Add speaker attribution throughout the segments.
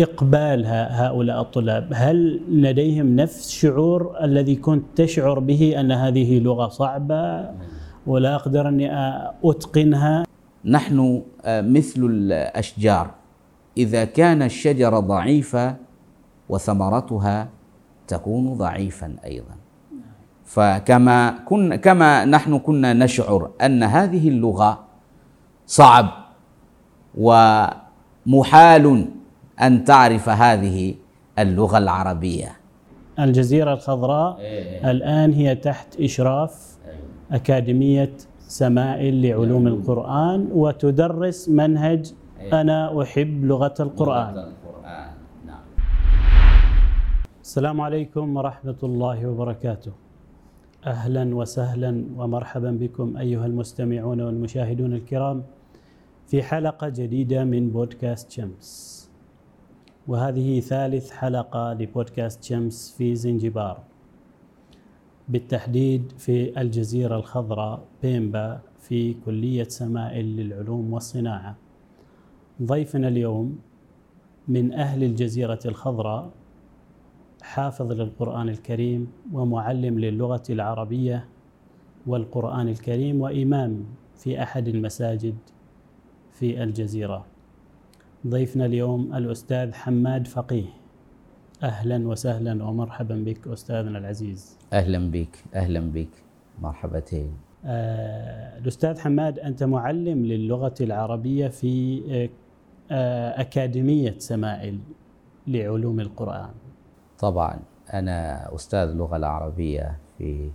Speaker 1: إقبال هؤلاء الطلاب. هل لديهم نفس شعور الذي كنت تشعر به أن هذه لغة صعبة ولا أقدر أني أتقنها؟
Speaker 2: نحن آه، مثل الأشجار. إذا كان الشجرة ضعيفة وثمرتها تكون ضعيفا أيضا. فكما كن كما نحن كنا نشعر أن هذه اللغة صعب ومحال أن تعرف هذه اللغة العربية.
Speaker 1: الجزيرة الخضراء إيه. الآن هي تحت إشراف أكاديمية سمائل لعلوم القرآن وتدرس منهج إيه. أنا أحب لغة القرآن. نعم. السلام عليكم ورحمة الله وبركاته. أهلا وسهلا ومرحبا بكم أيها المستمعون والمشاهدون الكرام في حلقة جديدة من بودكاست شمس. وهذه ثالث حلقة لبودكاست شمس في زنجبار. بالتحديد في الجزيرة الخضراء بيمبا في كلية سمائل للعلوم والصناعة. ضيفنا اليوم من أهل الجزيرة الخضراء حافظ للقرآن الكريم ومعلم للغة العربية والقرآن الكريم وإمام في أحد المساجد في الجزيرة. ضيفنا اليوم الأستاذ حماد فقيه. أهلا وسهلا ومرحبا بك أستاذنا العزيز.
Speaker 2: أهلا بك أهلا بك. مرحبتين.
Speaker 1: آه الأستاذ حماد أنت معلم للغة العربية في آه أكاديمية سمائل لعلوم القرآن.
Speaker 2: طبعا أنا أستاذ اللغة العربية في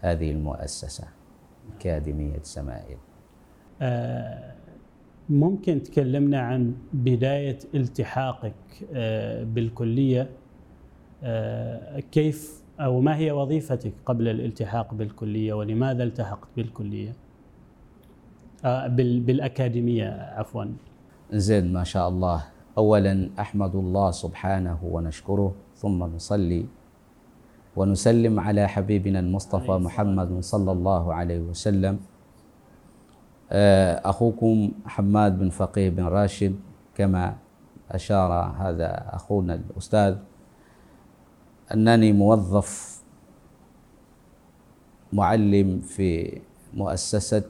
Speaker 2: هذه المؤسسة أكاديمية سمائل
Speaker 1: آه ممكن تكلمنا عن بداية التحاقك آه، بالكلية آه، كيف أو ما هي وظيفتك قبل الالتحاق بالكلية ولماذا التحقت بالكلية؟ آه، بالأكاديمية عفوا.
Speaker 2: زين ما شاء الله. أولا أحمد الله سبحانه ونشكره ثم نصلي ونسلم على حبيبنا المصطفى محمد صلى الله عليه وسلم. أخوكم حماد بن فقيه بن راشد كما أشار هذا أخونا الأستاذ أنني موظف معلم في مؤسسة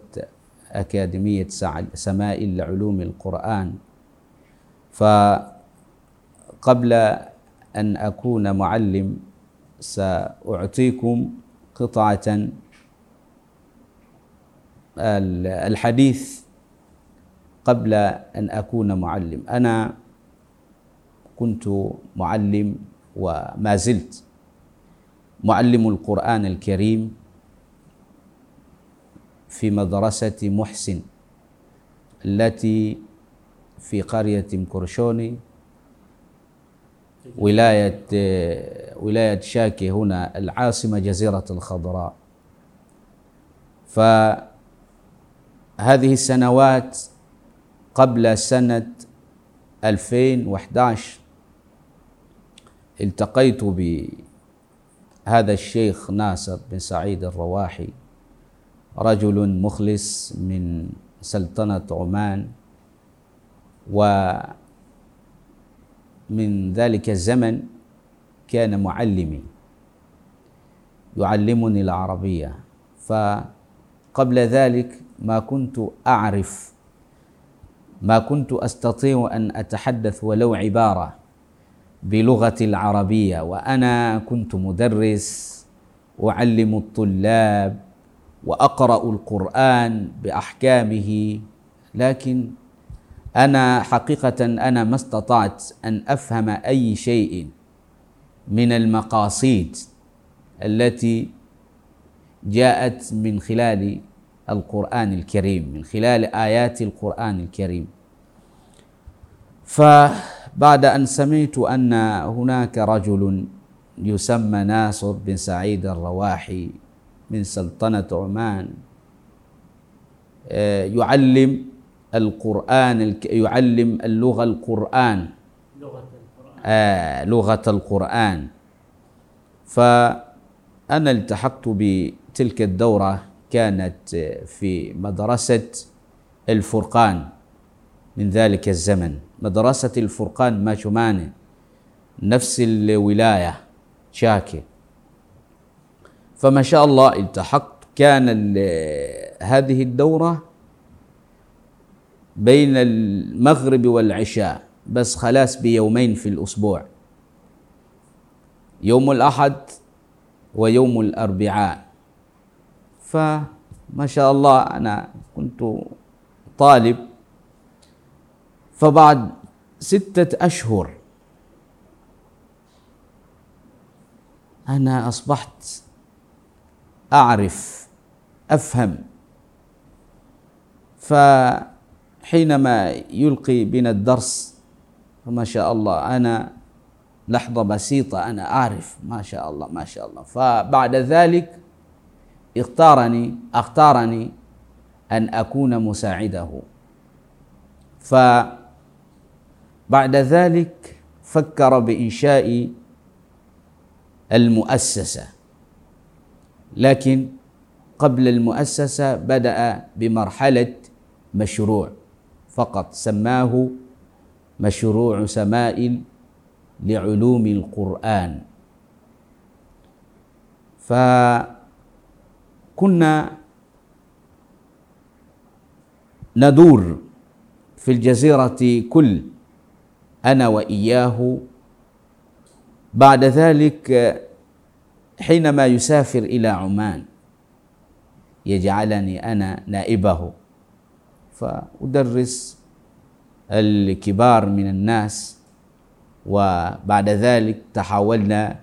Speaker 2: أكاديمية سمائل لعلوم القرآن. فقبل أن أكون معلم سأعطيكم قطعة الحديث قبل أن أكون معلم. أنا كنت معلم وما زلت معلم القرآن الكريم في مدرسة محسن التي في قرية مكرشوني ولاية ولاية شاكي هنا العاصمة جزيرة الخضراء. ف هذه السنوات قبل سنة 2011 التقيت بهذا الشيخ ناصر بن سعيد الرواحي رجل مخلص من سلطنة عمان ومن ذلك الزمن كان معلمي يعلمني العربية. فقبل ذلك ما كنت أعرف ما كنت أستطيع أن أتحدث ولو عبارة بلغة العربية وأنا كنت مدرس أعلم الطلاب وأقرأ القرآن بأحكامه لكن أنا حقيقة أنا ما استطعت أن أفهم أي شيء من المقاصيد التي جاءت من خلال القرآن الكريم من خلال آيات القرآن الكريم. فبعد أن سمعت أن هناك رجل يسمى ناصر بن سعيد الرواحي من سلطنة عمان آه، يعلم القرآن يعلم اللغة القرآن لغة القرآن. آه لغة القرآن. فأنا التحقت بتلك الدورة كانت في مدرسة الفرقان. من ذلك الزمن مدرسة الفرقان ما شمانة؟ نفس الولاية شاكر فما شاء الله التحقت كان هذه الدورة بين المغرب والعشاء بس خلاص بيومين في الأسبوع. يوم الأحد ويوم الأربعاء. فما شاء الله أنا كنت طالب. فبعد ستة أشهر أنا أصبحت أعرف أفهم. فحينما يلقي بنا الدرس فما شاء الله أنا لحظة بسيطة أنا أعرف ما شاء الله ما شاء الله. فبعد ذلك اختارني أختارني أن أكون مساعده. فبعد ذلك فكر بإنشاء المؤسسة. لكن قبل المؤسسة بدأ بمرحلة مشروع فقط سماه مشروع سمائل لعلوم القرآن. فكنا ندور في الجزيرة كل أنا وإياه. بعد ذلك حينما يسافر إلى عمان يجعلني أنا نائبه. فأدرس الكبار من الناس وبعد ذلك تحولنا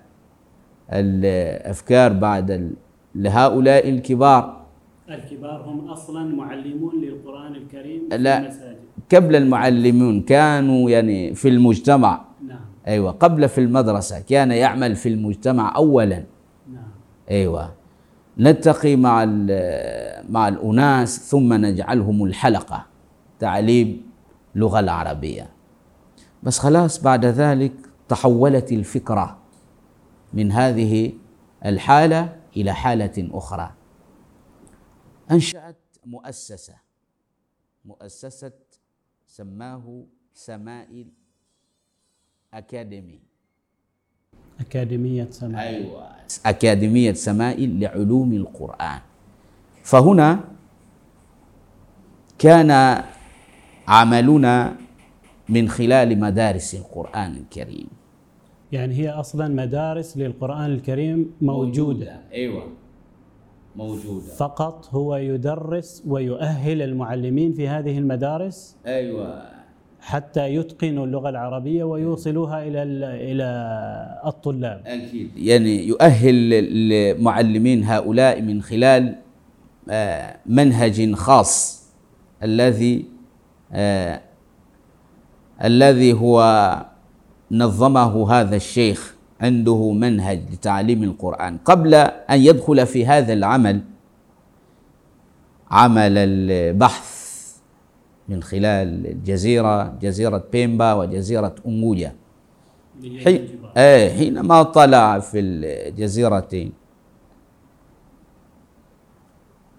Speaker 2: الأفكار بعد لهؤلاء الكبار.
Speaker 1: الكبار هم أصلا معلمون للقرآن الكريم
Speaker 2: في لا المساجد. قبل المعلمون كانوا يعني في المجتمع. نعم. أيوة قبل في المدرسة كان يعمل في المجتمع أولا. نعم. أيوة نلتقي مع مع الأناس ثم نجعلهم الحلقة تعليم اللغة العربية. بس خلاص بعد ذلك تحولت الفكرة من هذه الحالة إلى حالة أخرى. أنشأت مؤسسة. مؤسسة سماه سمائل أكاديمي.
Speaker 1: أكاديمية سمائل.
Speaker 2: أيوة. أكاديمية سمائل لعلوم القرآن. فهنا كان عملنا من خلال مدارس القرآن الكريم.
Speaker 1: يعني هي أصلا مدارس للقرآن الكريم موجودة, موجودة.
Speaker 2: أيوة. موجودة.
Speaker 1: فقط هو يدرس ويؤهل المعلمين في هذه المدارس
Speaker 2: أيوة.
Speaker 1: حتى يتقنوا اللغة العربية ويوصلوها إلى إلى الطلاب.
Speaker 2: أكيد. يعني يؤهل المعلمين هؤلاء من خلال آه، منهج خاص الذي آه، الذي هو نظمه هذا الشيخ عنده منهج لتعليم القرآن. قبل أن يدخل في هذا العمل عمل البحث من خلال الجزيرة جزيرة بيمبا وجزيرة أنجوجا حين آه حينما طلع في الجزيرتين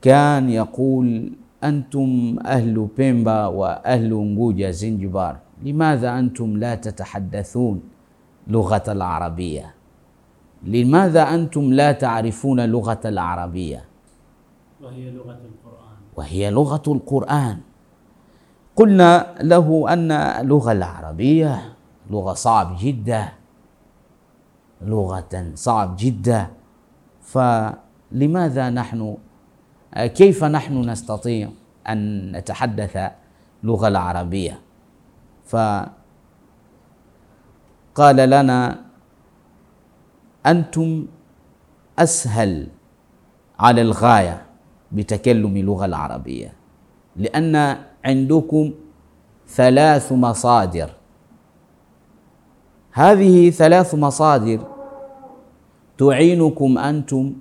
Speaker 2: كان يقول أنتم أهل بيمبا وأهل أنجوجا زنجبار. لماذا أنتم لا تتحدثون لغة العربية؟ لماذا أنتم لا تعرفون لغة العربية؟
Speaker 1: وهي لغة القرآن.
Speaker 2: وهي لغة القرآن. قلنا له أن اللغة العربية لغة صعب جدا لغة صعب جدا. فلماذا نحن كيف نحن نستطيع أن نتحدث لغة العربية؟ فقال لنا أنتم أسهل على الغاية بتكلم اللغة العربية لأن عندكم ثلاث مصادر. هذه ثلاث مصادر تعينكم أنتم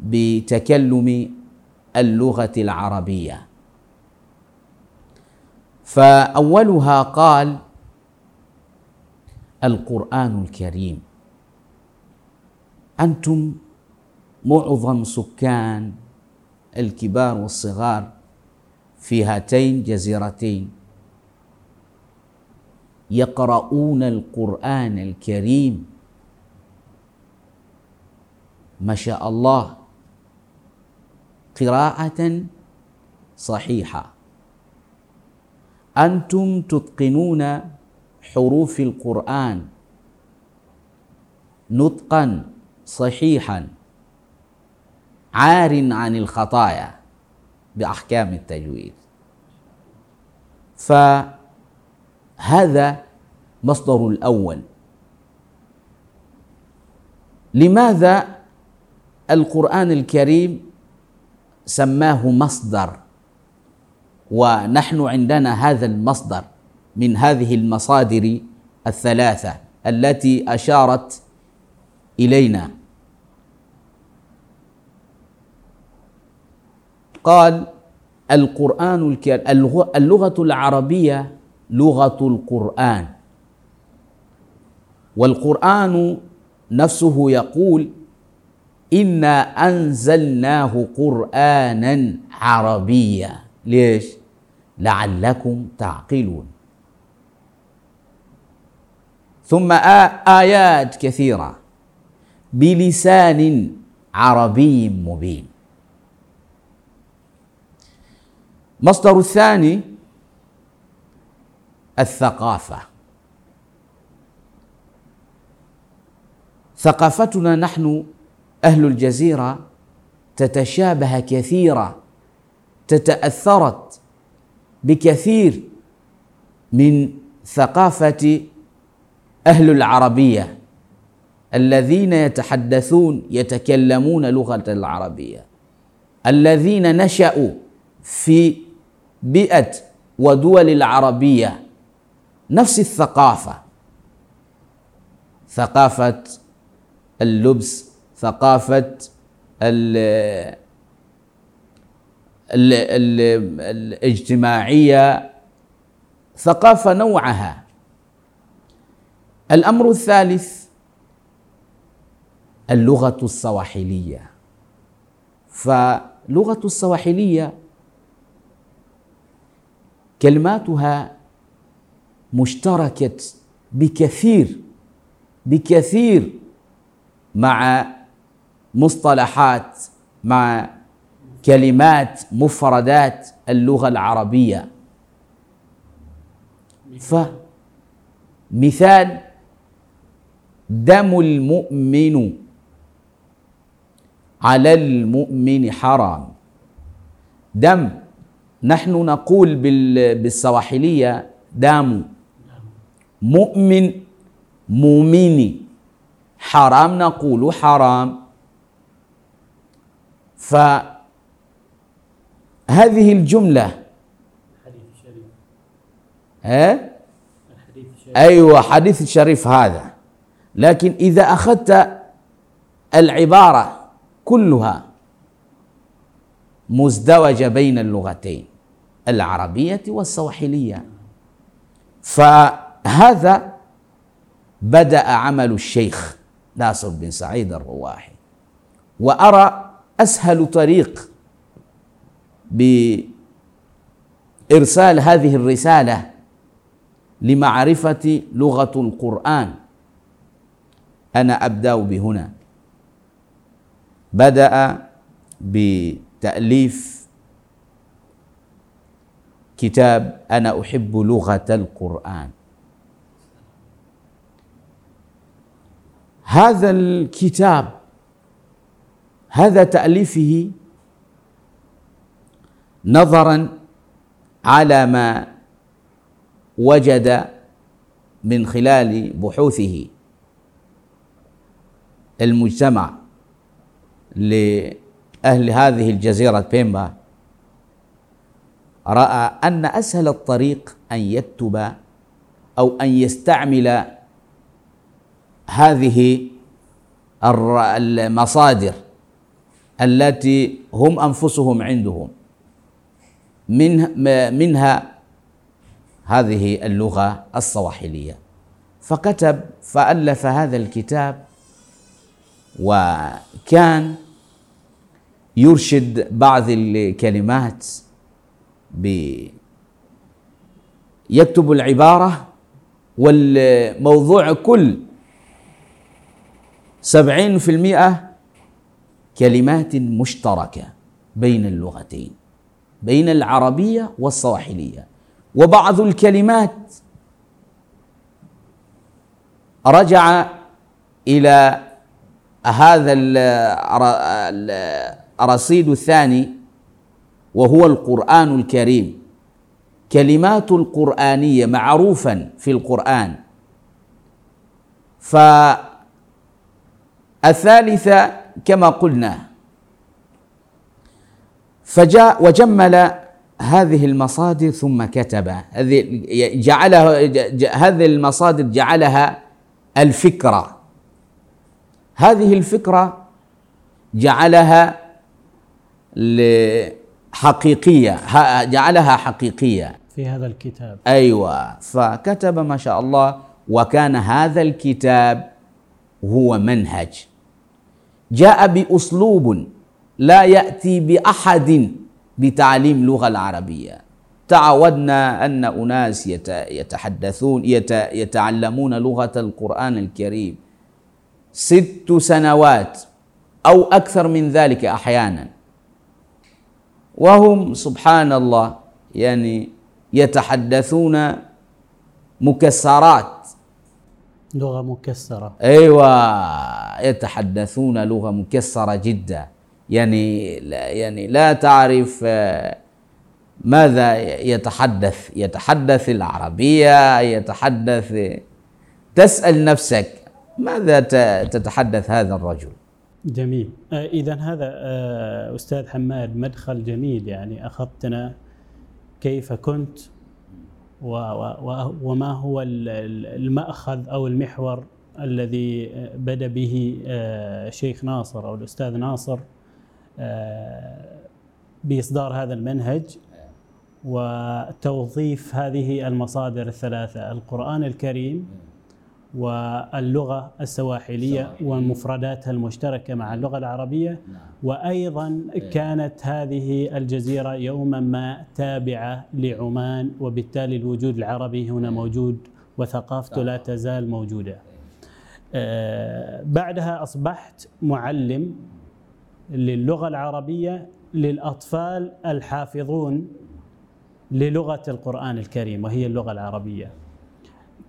Speaker 2: بتكلم اللغة العربية. فأولها قال القرآن الكريم. أنتم معظم سكان الكبار والصغار في هاتين جزيرتين يقرؤون القرآن الكريم. ما شاء الله قراءة صحيحة. أنتم تتقنون حروف القرآن نطقا صحيحا عار عن الخطايا بأحكام التجويد. فهذا مصدر الأول. لماذا القرآن الكريم سماه مصدر؟ ونحن عندنا هذا المصدر من هذه المصادر الثلاثة التي أشارت إلينا. قال القرآن الكريم اللغة العربية لغة القرآن. والقرآن نفسه يقول إنا أنزلناه قرآنا عربيا. ليش؟ لعلكم تعقلون. ثم آيات كثيرة بلسان عربي مبين. مصدر الثاني الثقافة. ثقافتنا نحن أهل الجزيرة تتشابه كثيرا تتأثرت بكثير من ثقافة أهل العربية الذين يتحدثون يتكلمون لغة العربية الذين نشأوا في بيئة ودول العربية نفس الثقافة ثقافة اللبس ثقافة ال ال ال الاجتماعية ثقافة نوعها. الأمر الثالث اللغة السواحلية فلغة السواحلية كلماتها مشتركة بكثير بكثير مع مصطلحات مع كلمات مفردات اللغة العربية. فمثال دم المؤمن على المؤمن حرام. دم نحن نقول بالسواحلية دام مؤمن مؤمني حرام نقول حرام. فهذه الجملة ها؟ أيوة حديث الشريف هذا لكن إذا أخذت العبارة كلها مزدوجة بين اللغتين العربية والسواحلية فهذا بدأ عمل الشيخ ناصر بن سعيد الرواحي وأرى أسهل طريق بإرسال هذه الرسالة لمعرفة لغة القرآن. أنا أبدأ بهنا. بدأ بتأليف كتاب أنا أحب لغة القرآن. هذا الكتاب هذا تأليفه نظرا على ما وجد من خلال بحوثه المجتمع لأهل هذه الجزيرة بيمبا رأى أن أسهل الطريق أن يكتب أو أن يستعمل هذه المصادر التي هم أنفسهم عندهم. من منها هذه اللغة الصواحلية. فكتب فألف هذا الكتاب وكان يرشد بعض الكلمات يكتب العبارة والموضوع كل سبعين في المئة كلمات مشتركة بين اللغتين. بين العربية والصواحلية. وبعض الكلمات رجع إلى هذا الرصيد الثاني وهو القرآن الكريم. كلمات القرآنية معروفا في القرآن. فالثالثة كما قلنا فجاء وجمل هذه المصادر ثم كتب. هذه جعلها هذه المصادر جعلها الفكرة. هذه الفكرة جعلها حقيقية جعلها حقيقية.
Speaker 1: في هذا الكتاب.
Speaker 2: أيوة. فكتب ما شاء الله وكان هذا الكتاب هو منهج. جاء بأسلوب لا يأتي بأحد بتعليم اللغة العربية. تعودنا أن أناس يتحدثون يتعلمون لغة القرآن الكريم ست سنوات أو أكثر من ذلك أحيانا. وهم سبحان الله يعني يتحدثون مكسرات.
Speaker 1: لغة مكسرة.
Speaker 2: أيوة يتحدثون لغة مكسرة جدا. يعني يعني لا تعرف آه، ماذا يتحدث؟ يتحدث العربية يتحدث تسأل نفسك ماذا تتحدث هذا الرجل؟
Speaker 1: جميل. آه، إذا هذا آه، أستاذ حماد مدخل جميل. يعني أخذتنا كيف كنت وما هو المأخذ أو المحور الذي بدا به شيخ ناصر أو الأستاذ ناصر؟ بإصدار هذا المنهج وتوظيف هذه المصادر الثلاثة القرآن الكريم واللغة السواحلية والمفرداتها المشتركة مع اللغة العربية. نعم. وأيضا كانت هذه الجزيرة يوما ما تابعة لعمان وبالتالي الوجود العربي هنا موجود وثقافته لا تزال موجودة. آه، بعدها أصبحت معلم للغة العربية للأطفال الحافظون للغة القرآن الكريم وهي اللغة العربية.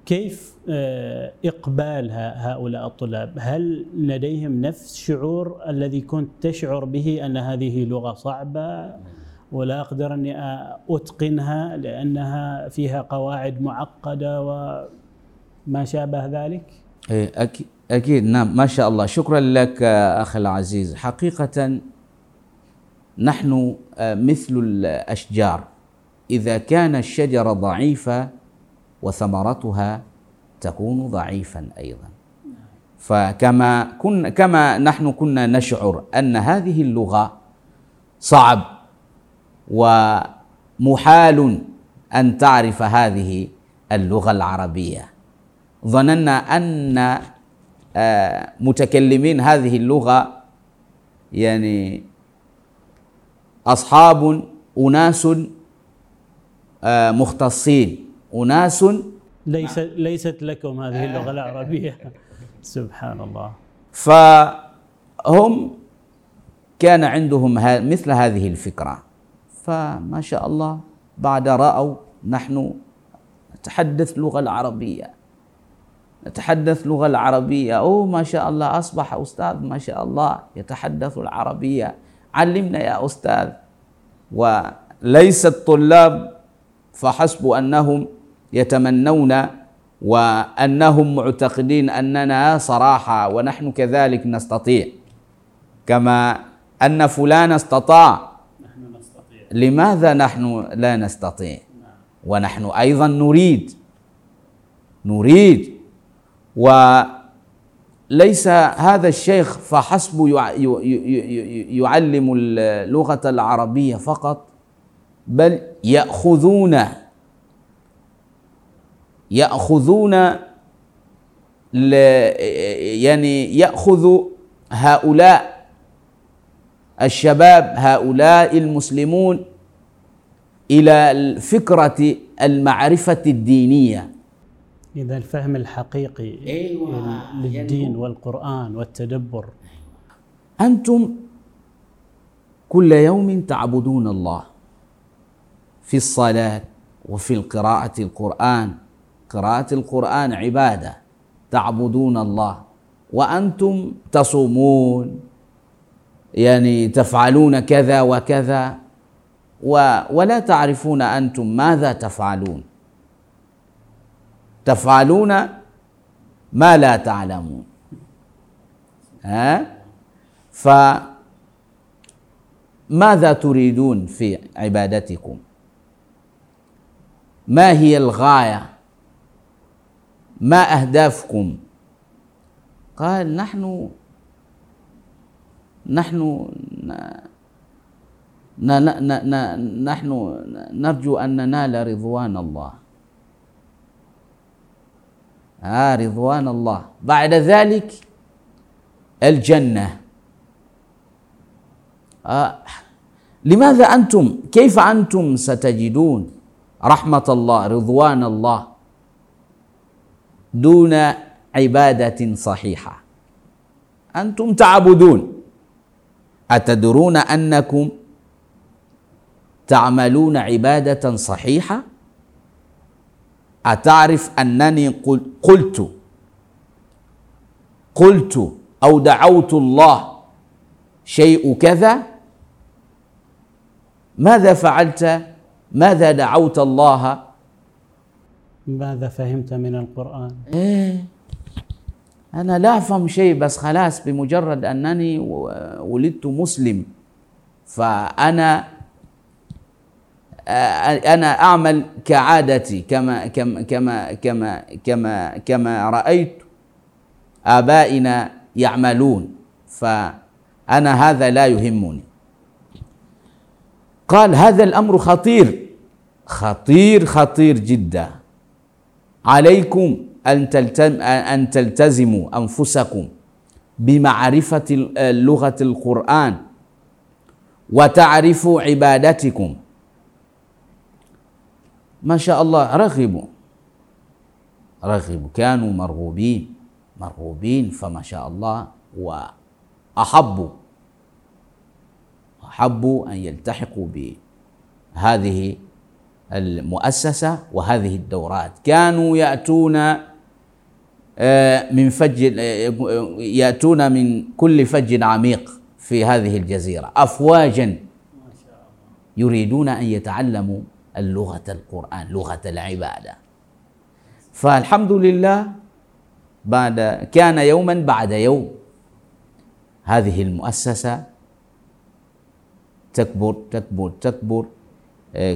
Speaker 1: كيف آه، إقبال هؤلاء الطلاب؟ هل لديهم نفس شعور الذي كنت تشعر به أن هذه لغة صعبة؟ ولا أقدر أني أتقنها لأنها فيها قواعد معقدة وما شابه ذلك؟
Speaker 2: إيه، أكيد أكيد نعم. ما شاء الله. شكرا لك أخي العزيز. حقيقة نحن آه، مثل الأشجار. إذا كان الشجرة ضعيفة وثمرتها تكون ضعيفا أيضا. فكما كن كما نحن كنا نشعر أن هذه اللغة صعب ومحال أن تعرف هذه اللغة العربية. ظننا أن آه، متكلمين هذه اللغة يعني أصحاب أناس آه، مختصين. أناس
Speaker 1: ليس ليست لكم هذه اللغة العربية. سبحان الله
Speaker 2: فهم كان عندهم مثل هذه الفكرة. فما شاء الله بعد رأوا نحن نتحدث اللغة العربية. نتحدث لغة العربية. أوه ما شاء الله أصبح أستاذ ما شاء الله يتحدث العربية. علمنا يا أستاذ. وليس الطلاب فحسب أنهم يتمنون وأنهم معتقدين أننا صراحة ونحن كذلك نستطيع. كما أن فلان استطاع. نحن نستطيع لماذا نحن لا نستطيع؟ ونحن أيضا نريد. نريد وليس هذا الشيخ فحسب يعلم اللغة العربية فقط بل يأخذون يأخذون يعني يأخذ هؤلاء الشباب هؤلاء المسلمون إلى الفكرة المعرفة الدينية.
Speaker 1: إذا الفهم الحقيقي
Speaker 2: أيوة.
Speaker 1: للدين
Speaker 2: يعني-
Speaker 1: والقرآن والتدبر.
Speaker 2: أنتم كل يوم تعبدون الله في الصلاة وفي القراءة القرآن. قراءة القرآن عبادة. تعبدون الله وأنتم تصومون. يعني تفعلون كذا وكذا. و ولا تعرفون أنتم ماذا تفعلون. تفعلون ما لا تعلمون. ها؟ فماذا تريدون في عبادتكم؟ ما هي الغاية؟ ما أهدافكم؟ قال نحن نحن نحن نرجو أن ننال رضوان الله. آه رضوان الله. بعد ذلك الجنة. آه لماذا أنتم كيف أنتم ستجدون رحمة الله رضوان الله دون عبادة صحيحة؟ أنتم تعبدون. أتدرون أنكم تعملون عبادة صحيحة؟ أتعرف أنني قل- قلت قلت أو دعوت الله شيء كذا؟ ماذا فعلت؟ ماذا دعوت الله؟
Speaker 1: ماذا فهمت من القرآن؟
Speaker 2: إيه. أنا لا أفهم شيء بس خلاص بمجرد أنني ولدت مسلم فأنا آه، أنا أعمل كعادتي كما كما كما كما كما كما رأيت آبائنا يعملون فأنا هذا لا يهمني. قال هذا الأمر خطير. خطير خطير جدا. عليكم أن تلتم أن تلتزموا أنفسكم بمعرفة لغة القرآن وتعرفوا عبادتكم. ما شاء الله رغبوا. رغبوا كانوا مرغوبين مرغوبين فما شاء الله وأحبوا. أحبوا أن يلتحقوا بهذه المؤسسة وهذه الدورات. كانوا يأتون آه، من فج آه، يأتون من كل فج عميق في هذه الجزيرة أفواجا. يريدون أن يتعلموا اللغة القرآن لغة العبادة. فالحمد لله بعد كان يوما بعد يوم. هذه المؤسسة تكبر تكبر تكبر.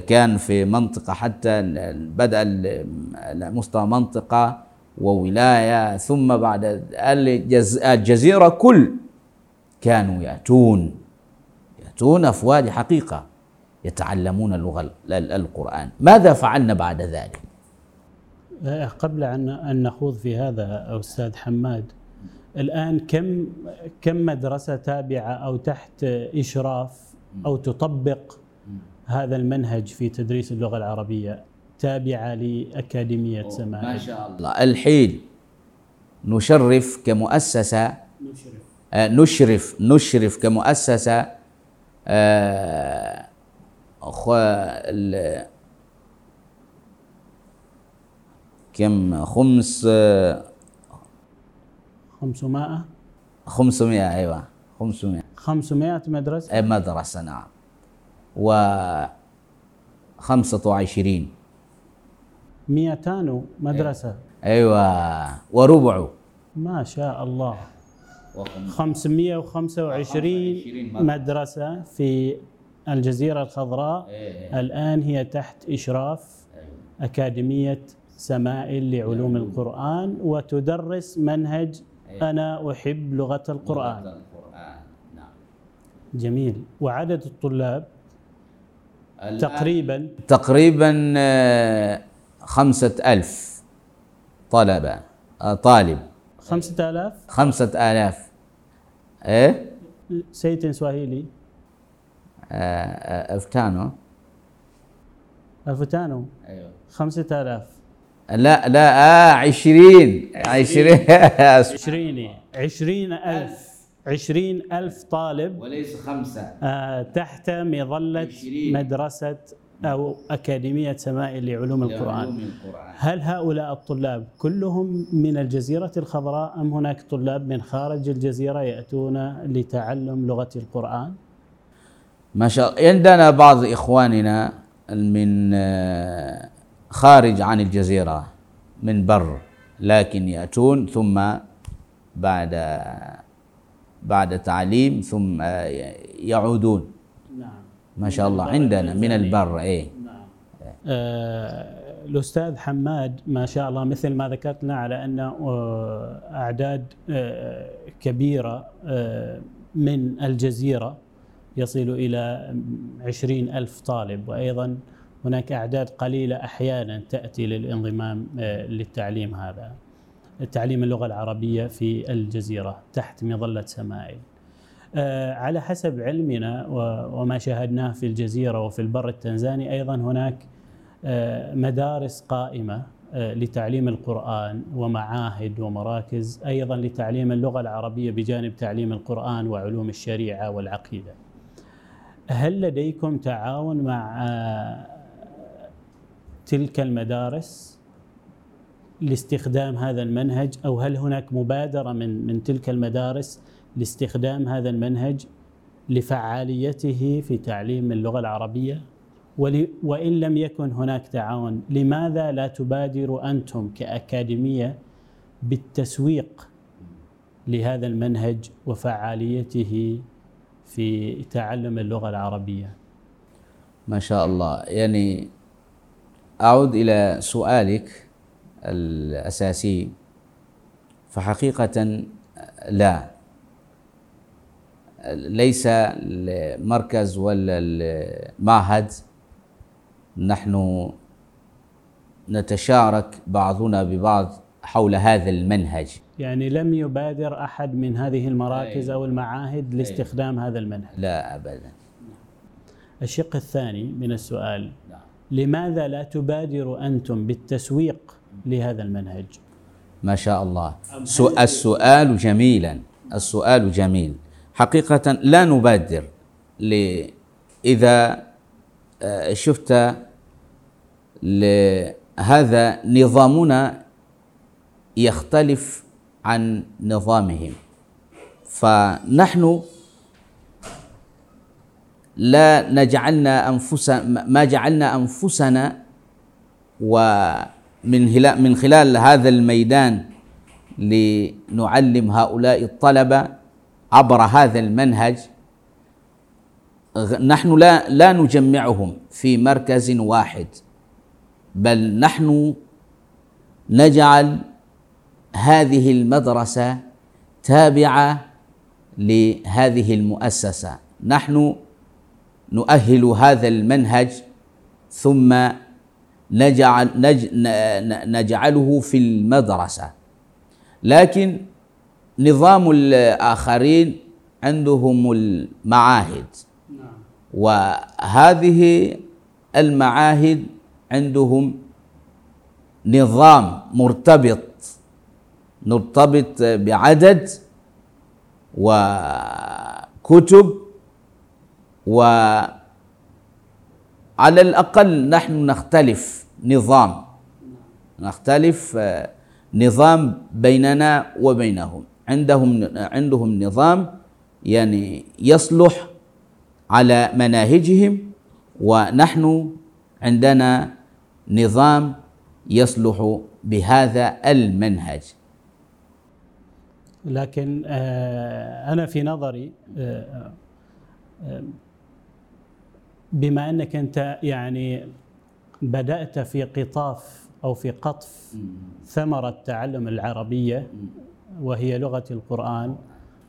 Speaker 2: كان في منطقة حتى بدأ مستوى منطقة وولاية ثم بعد الجز- الجزيرة كل كانوا يأتون يأتون أفواج حقيقة. يتعلمون اللغة ال- ال- القرآن. ماذا فعلنا بعد ذلك؟
Speaker 1: قبل أن نخوض في هذا أستاذ حماد الآن كم كم مدرسة تابعة أو تحت إشراف أو تطبق هذا المنهج في تدريس اللغة العربية تابعة لأكاديمية سماع
Speaker 2: شاء الله. الحين نشرف كمؤسسة آه، نشرف نشرف كمؤسسة آه، كم؟ خمس
Speaker 1: 500
Speaker 2: 500 أيوه 500
Speaker 1: 500 مدرسة؟
Speaker 2: أي مدرسة نعم. و 25
Speaker 1: 200 مدرسة.
Speaker 2: أيوه. وربع.
Speaker 1: ما شاء الله.
Speaker 2: وخم-
Speaker 1: 525 مدرسة في الجزيرة الخضراء
Speaker 2: إيه.
Speaker 1: الآن هي تحت إشراف أكاديمية سمائل لعلوم القرآن وتدرس منهج أنا أحب لغة القرآن.
Speaker 2: القرآن. نعم.
Speaker 1: جميل. وعدد الطلاب؟ تقريبا.
Speaker 2: تقريبا آه، خمسة ألف طلبة آه، طالب.
Speaker 1: خمسة آلاف؟
Speaker 2: خمسة آلاف. إيه؟
Speaker 1: سيتن سواهيلي
Speaker 2: آه، آه،
Speaker 1: ألفتانو
Speaker 2: أيوه.
Speaker 1: خمسة آلاف
Speaker 2: لا لا آه عشرين. عشرين.
Speaker 1: عشرين. عشرين. ألف. عشرين ألف طالب.
Speaker 2: وليس خمسة.
Speaker 1: آه، تحت مظلة. مدرسة أو أكاديمية سماء لعلوم القرآن.
Speaker 2: القرآن.
Speaker 1: هل هؤلاء الطلاب كلهم من الجزيرة الخضراء أم هناك طلاب من خارج الجزيرة يأتون لتعلم لغة القرآن؟
Speaker 2: ما شاء الله عندنا بعض إخواننا من آه، خارج عن الجزيرة من بر لكن يأتون ثم بعد بعد تعليم ثم آه، يعودون.
Speaker 1: نعم.
Speaker 2: ما شاء الله عندنا من البر إيه.
Speaker 1: آه، الأستاذ حماد ما شاء الله مثل ما ذكرت لنا على آه، كبيرة آه، من الجزيرة. يصل إلى عشرين ألف طالب وأيضا هناك أعداد قليلة أحيانا تأتي للانضمام آه، للتعليم هذا. تعليم اللغة العربية في الجزيرة تحت مظلة سمائل آه، على حسب علمنا وما شاهدناه في الجزيرة وفي البر التنزاني أيضا هناك آه، مدارس قائمة لتعليم القرآن ومعاهد ومراكز أيضا لتعليم اللغة العربية بجانب تعليم القرآن وعلوم الشريعة والعقيدة. هل لديكم تعاون مع آه، تلك المدارس لاستخدام هذا المنهج؟ أو هل هناك مبادرة من من تلك المدارس لاستخدام هذا المنهج لفعاليته في تعليم اللغة العربية؟ وإن لم يكن هناك تعاون لماذا لا تبادروا أنتم كأكاديمية بالتسويق لهذا المنهج وفعاليته في تعلم اللغة العربية.
Speaker 2: ما شاء الله. يعني أعود إلى سؤالك الأساسي. فحقيقة لا. ليس المركز ولا المعهد. نحن نتشارك بعضنا ببعض حول هذا المنهج.
Speaker 1: يعني لم يبادر أحد من هذه المراكز. أو المعاهد لاستخدام هذا المنهج.
Speaker 2: لا أبدا
Speaker 1: الشق الثاني من السؤال
Speaker 2: نعم.
Speaker 1: لماذا لا تبادروا أنتم بالتسويق لهذا المنهج؟
Speaker 2: ما شاء الله السؤال جميلا السؤال جميل حقيقة لا نبادر ل- إذا آه، شفت ل- هذا نظامنا يختلف عن نظامهم. فنحن لا نجعلنا أنفسنا ما جعلنا أنفسنا ومن من خلال هذا الميدان لنعلم هؤلاء الطلبة عبر هذا المنهج نحن لا لا نجمعهم في مركز واحد بل نحن نجعل هذه المدرسة تابعة لهذه المؤسسة. نحن نؤهل هذا المنهج ثم نجعل نج نجعله في المدرسة. لكن نظام الآخرين عندهم المعاهد. وهذه المعاهد عندهم نظام مرتبط مرتبط بعدد وكتب وعلى الأقل نحن نختلف نظام. نختلف آه، نظام بيننا وبينهم. عندهم عندهم نظام يعني يصلح على مناهجهم ونحن عندنا نظام يصلح بهذا المنهج.
Speaker 1: لكن آه، أنا في نظري آه، آه، بما أنك أنت يعني بدأت في قطاف أو في قطف ثمرة تعلم العربية وهي لغة القرآن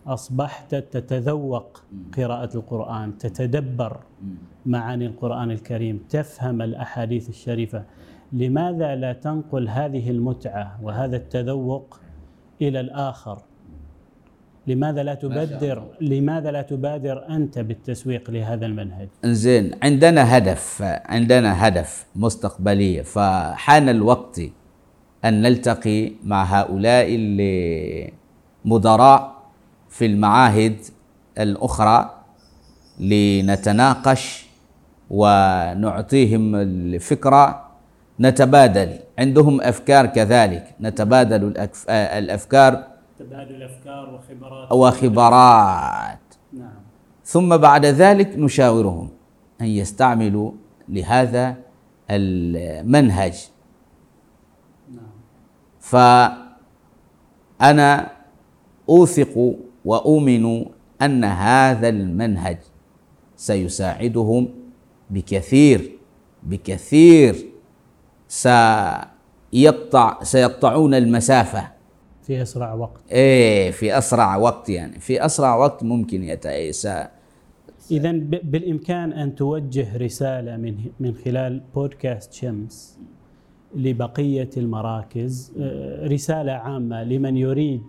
Speaker 1: أصبحت تتذوق قراءة القرآن تتدبر معاني القرآن الكريم تفهم الأحاديث الشريفة. لماذا لا تنقل هذه المتعة وهذا التذوق إلى الآخر؟ لماذا لا تبادر لماذا لا تبادر أنت بالتسويق لهذا المنهج؟
Speaker 2: زين عندنا هدف عندنا هدف مستقبلية فحان الوقت أن نلتقي مع هؤلاء المدراء في المعاهد الأخرى لنتناقش ونعطيهم الفكرة. نتبادل عندهم أفكار كذلك نتبادل الأفكار
Speaker 1: تبادل أفكار وخبرات.
Speaker 2: وخبرات
Speaker 1: نعم.
Speaker 2: ثم بعد ذلك نشاورهم أن يستعملوا لهذا المنهج.
Speaker 1: نعم.
Speaker 2: فأنا أوثق وأؤمن أن هذا المنهج سيساعدهم بكثير بكثير. سيقطع سيقطعون المسافة.
Speaker 1: في أسرع وقت.
Speaker 2: إيه في أسرع وقت يعني. في أسرع وقت ممكن يتأيس
Speaker 1: إذا بالإمكان أن توجه رسالة من من خلال بودكاست شمس لبقية المراكز. آه، رسالة عامة لمن يريد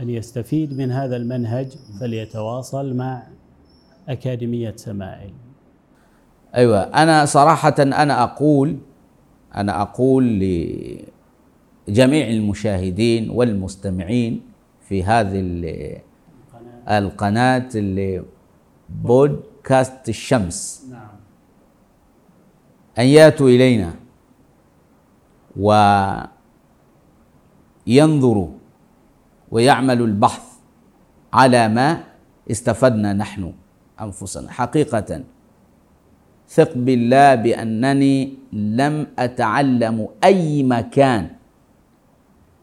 Speaker 1: أن يستفيد من هذا المنهج فليتواصل مع أكاديمية سمائل
Speaker 2: أيوة. أنا صراحة أنا أقول أنا أقول لجميع المشاهدين والمستمعين في هذه ال- القناة اللي بودكاست الشمس.
Speaker 1: نعم.
Speaker 2: أن يأتوا إلينا وينظروا ويعملوا البحث على ما استفدنا نحن أنفسنا. حقيقة ثق بالله بأنني لم أتعلم أي مكان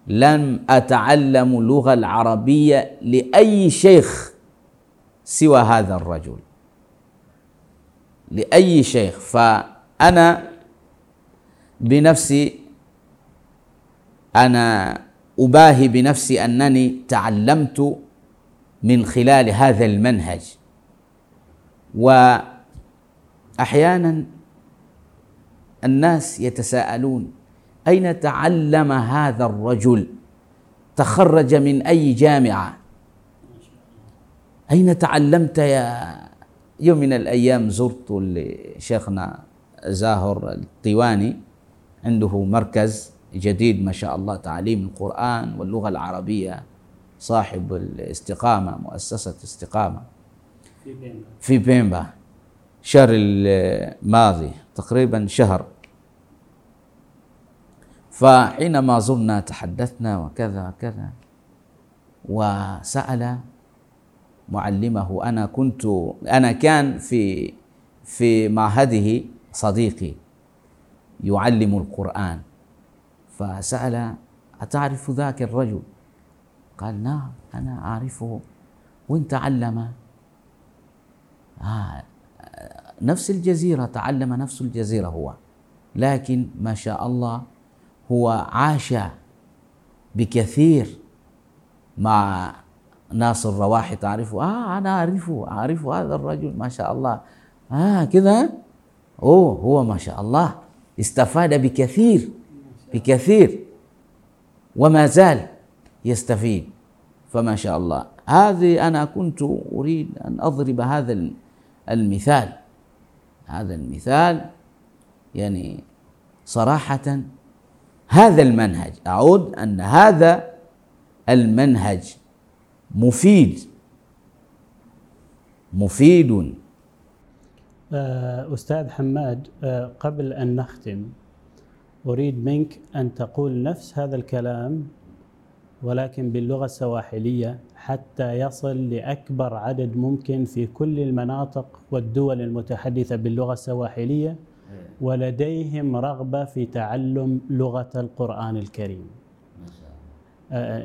Speaker 2: لم أتعلم اللغة العربية لأي شيخ سوى هذا الرجل. لأي شيخ. فأنا بنفسي أنا أباهي بنفسي أنني تعلمت من خلال هذا المنهج. وأحيانا الناس يتساءلون أين تعلم هذا الرجل؟ تخرج من أي جامعة؟ أين تعلمت يا يوم من الأيام زرت لشيخنا زاهر الطيواني عنده مركز جديد ما شاء الله تعليم القرآن واللغة العربية صاحب الاستقامة مؤسسة استقامة.
Speaker 1: في بيننا
Speaker 2: في بيمبا. الشهر الماضي تقريبا شهر. فحينما زرنا تحدثنا وكذا كذا وسأل معلمه أنا كنت أنا كان في في معهده صديقي يعلم القرآن. فسأل أتعرف ذاك الرجل؟ قال نعم أنا أعرفه. وين تعلم؟ آه نفس الجزيرة تعلم نفس الجزيرة هو. لكن ما شاء الله هو عاش بكثير مع ناس الرواحي تعرفه. آه أنا أعرفه أعرف هذا الرجل ما شاء الله. آه كذا؟ أوه هو ما شاء الله. استفاد بكثير بكثير. وما زال يستفيد. فما شاء الله. هذه أنا كنت أريد أن أضرب هذا المثال. هذا المثال يعني صراحة هذا المنهج. أعود أن هذا المنهج مفيد. مفيد.
Speaker 1: آه، أستاذ حماد آه، قبل أن نختم أريد منك أن تقول نفس هذا الكلام ولكن باللغة السواحلية حتى يصل لأكبر عدد ممكن في كل المناطق والدول المتحدثة باللغة السواحلية. ولديهم رغبة في تعلم لغة القرآن الكريم.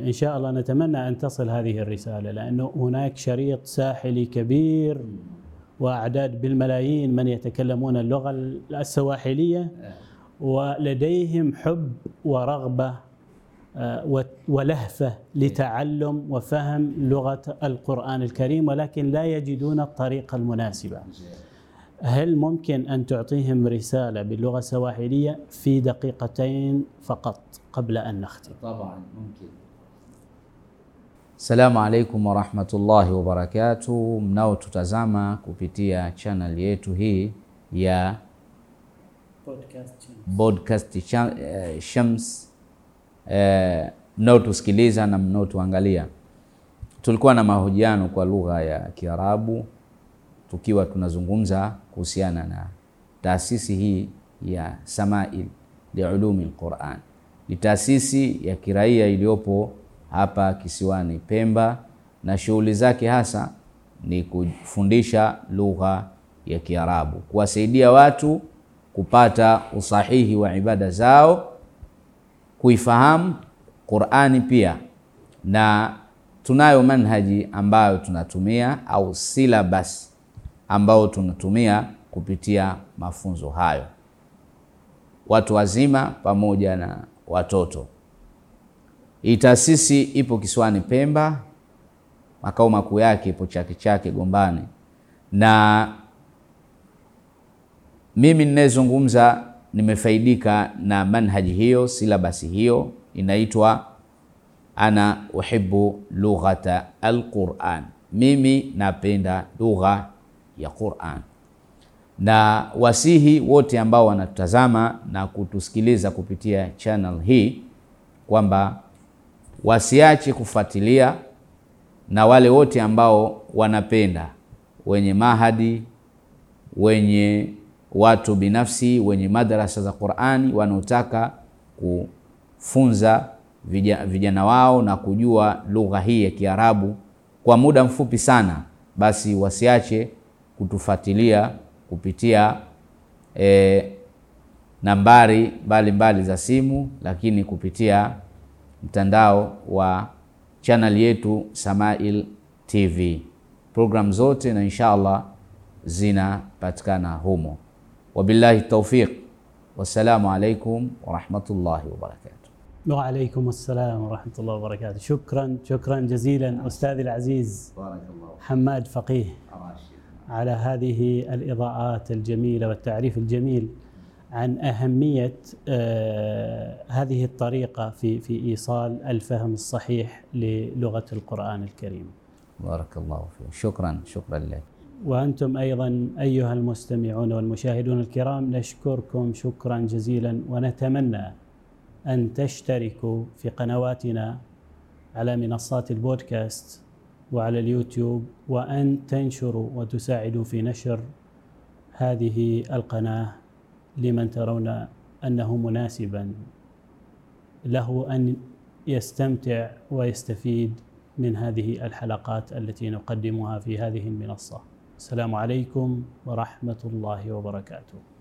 Speaker 1: إن شاء الله نتمنى أن تصل هذه الرسالة لأنه هناك شريط ساحلي كبير وأعداد بالملايين من يتكلمون اللغة السواحلية ولديهم حب ورغبة آه، ولهفة لتعلم وفهم لغة القرآن الكريم ولكن لا يجدون الطريقة المناسبة هل ممكن أن تعطيهم رسالة باللغة السواحلية في دقيقتين فقط قبل أن نختم؟
Speaker 2: طبعا ممكن. السلام عليكم ورحمة الله وبركاته. مناو تتزاما كوبيتيا channel يتو هي يا بودكاست شمس mnao tusikiliza na mnao tuangalia. Tulikuwa na mahojiano kwa lugha ya kiarabu. Tukiwa tunazungumza kuhusiana na taasisi hii ya Samail liulumi lquran. Ni taasisi ya kiraia iliyopo hapa kisiwani Pemba, na shughuli zake hasa ni kufundisha lugha ya Kiarabu, kuwasaidia watu kupata usahihi wa ibada zao, kuifahamu Qurani pia, na tunayo manhaji ambayo tunatumia au syllabus ambayo tunatumia kupitia mafunzo hayo, watu wazima pamoja na watoto. Hii taasisi ipo kisiwani Pemba, makao makuu yake ipo Chake Chake Gombani, na mimi ninayezungumza nimefaidika na manhaji hiyo, silabasi hiyo inaitwa ana uhibu lughata alquran, mimi napenda lugha ya Quran. Na wasihi wote ambao wanatutazama na kutusikiliza kupitia channel hii kwamba wasiache kufuatilia, na wale wote ambao wanapenda, wenye mahadi, wenye watu binafsi, wenye madarasa za Qurani, wanaotaka kufunza vijana wao na kujua lugha hii ya Kiarabu kwa muda mfupi sana, basi wasiache kutufuatilia kupitia e, nambari mbalimbali mbali za simu, lakini kupitia mtandao wa channel yetu Samail TV. Program zote na insha Allah zinapatikana humo. Wabillahi taufiq, wassalamu alaikum warahmatullahi wabarakatuh.
Speaker 1: وعليكم السلام ورحمة الله وبركاته شكرا شكرا جزيلا أستاذي العزيز
Speaker 2: بارك الله
Speaker 1: حماد فقيه على هذه الإضاءات الجميلة والتعريف الجميل عن أهمية هذه الطريقة في في إيصال الفهم الصحيح للغة القرآن الكريم.
Speaker 2: بارك الله فيك. شكرا شكرا لك.
Speaker 1: وأنتم أيضا أيها المستمعون والمشاهدون الكرام نشكركم شكرا جزيلا ونتمنى أن تشتركوا في قنواتنا على منصات البودكاست وعلى اليوتيوب وأن تنشروا وتساعدوا في نشر هذه القناة لمن ترون أنه مناسبا. له أن يستمتع ويستفيد من هذه الحلقات التي نقدمها في هذه المنصة. السلام عليكم ورحمة الله وبركاته.